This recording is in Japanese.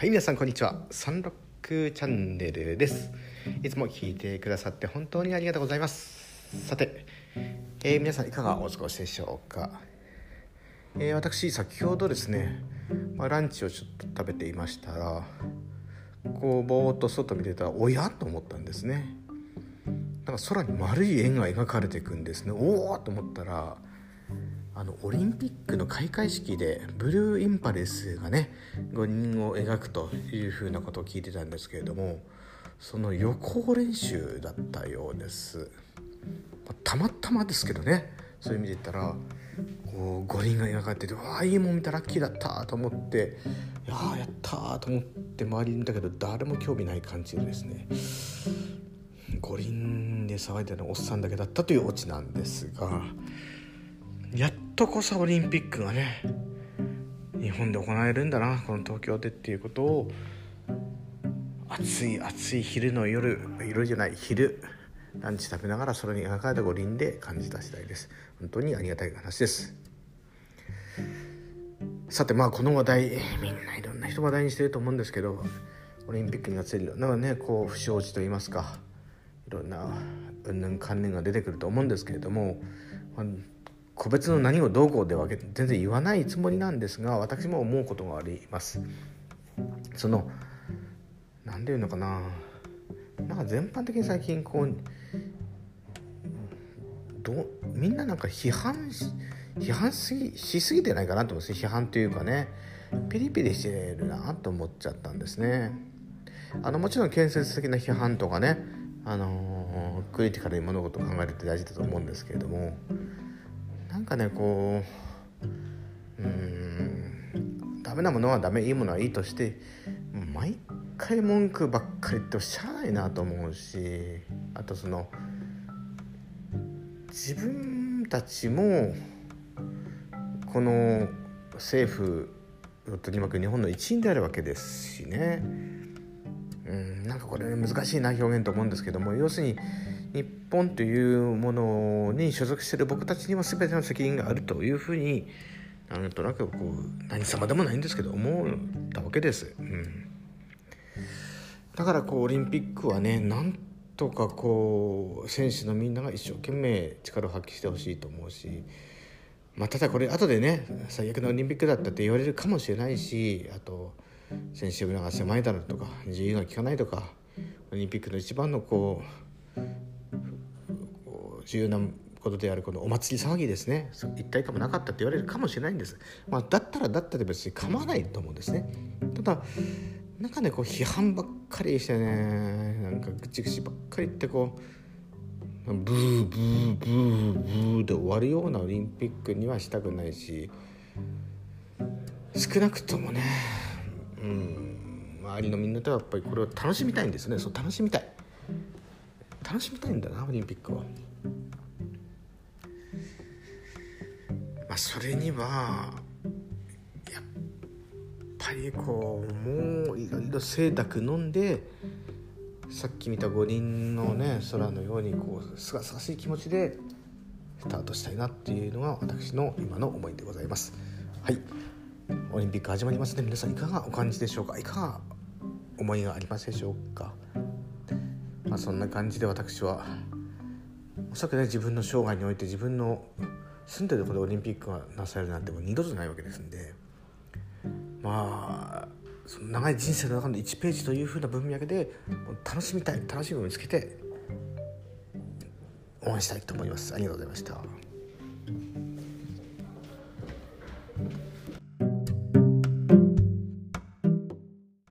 はい皆さんこんにちは。サンロックチャンネルです。いつも聞いてくださって本当にありがとうございます。さて、えー皆さんいかがお過ごしでしょうか、えー私先ほどですね、まあ、ランチをちょっと食べていましたらこうぼーっと外見てたらおや？と思ったんですね。なんか空に丸い円が描かれていくんですね。おおと思ったらあのオリンピックの開会式でブルーインパルスがね5人を描くというふうなことを聞いてたんですけれどもその予行練習だったようです、またまたまですけどね。そういう意味で言ったらこう五輪が描かれててわあいいもん見たラッキーだったと思っていややったーと思って周りにいたけど誰も興味ない感じでですね五輪で騒いでるのおっさんだけだったというオチなんですがやっとこそオリンピックがね日本で行われるんだなこの東京でっていうことを暑い暑い昼の夜夜じゃない昼ランチ食べながら空に描かれた五輪で感じた次第です。本当にありがたい話です。さてまあこの話題みんないろんな人話題にしてると思うんですけどオリンピックになっていろんなねこう不祥事といいますかいろんなうんぬん関連が出てくると思うんですけれども、まあ個別の何をどうこうでは全然言わないつもりなんですが私も思うことがあります。その何て言うのかな。なんか全般的に最近こうどうみんななんか批判し批判しぎしすぎてないかなと思うんです批判というかね。ピリピリしてるなと思っちゃったんですね。あのもちろん建設的な批判とかね、あのークリティカルに物事を考えるって大事だと思うんですけれども。なんかねこううんダメなものはダメいいものはいいとして毎回文句ばっかり言ってもしゃあないなと思うしあとその自分たちもこの政府を取り巻く日本の一員であるわけですしね。うん、なんかこれ難しいな表現と思うんですけども要するに日本というものに所属してる僕たちにも全ての責任があるというふうになんとなくこう何様でもないんですけど思ったわけです。うん、だからこうオリンピックはねなんとかこう選手のみんなが一生懸命力を発揮してほしいと思うし。まあ、ただこれ後でね最悪のオリンピックだったって言われるかもしれないしあと選手村が狭いだろうとか自由が利かないとかオリンピックの一番のこう重要なことであるこのお祭り騒ぎですね。一体感もなかったって言われるかもしれないんです、まあ、だったらだったで別に構わないと思うんですね。ただなんかねこう批判ばっかりしてねなんかぐちぐちばっかり言ってこうブーブーブーブーで終わるようなオリンピックにはしたくないし少なくともねうん。周りのみんなとはやっぱりこれを楽しみたいんですね。そう楽しみたい。楽しみたいんだなオリンピックをまあそれにはやっぱりこうもういろいろ清濁飲んでさっき見た五輪のね空のようにこうすがすがしい気持ちでスタートしたいなっていうのが私の今の思いでございます。はい。オリンピック始まりますね皆さんいかがお感じでしょうか？いかが思いがありますでしょうか？まあそんな感じで私はおそらくね自分の生涯において自分の住んでるところでオリンピックがなされるなんてもう二度とないわけですんでまあその長い人生の中の1ページというふうな文脈で楽しみたい楽しみを見つけて応援したいと思います。ありがとうございました。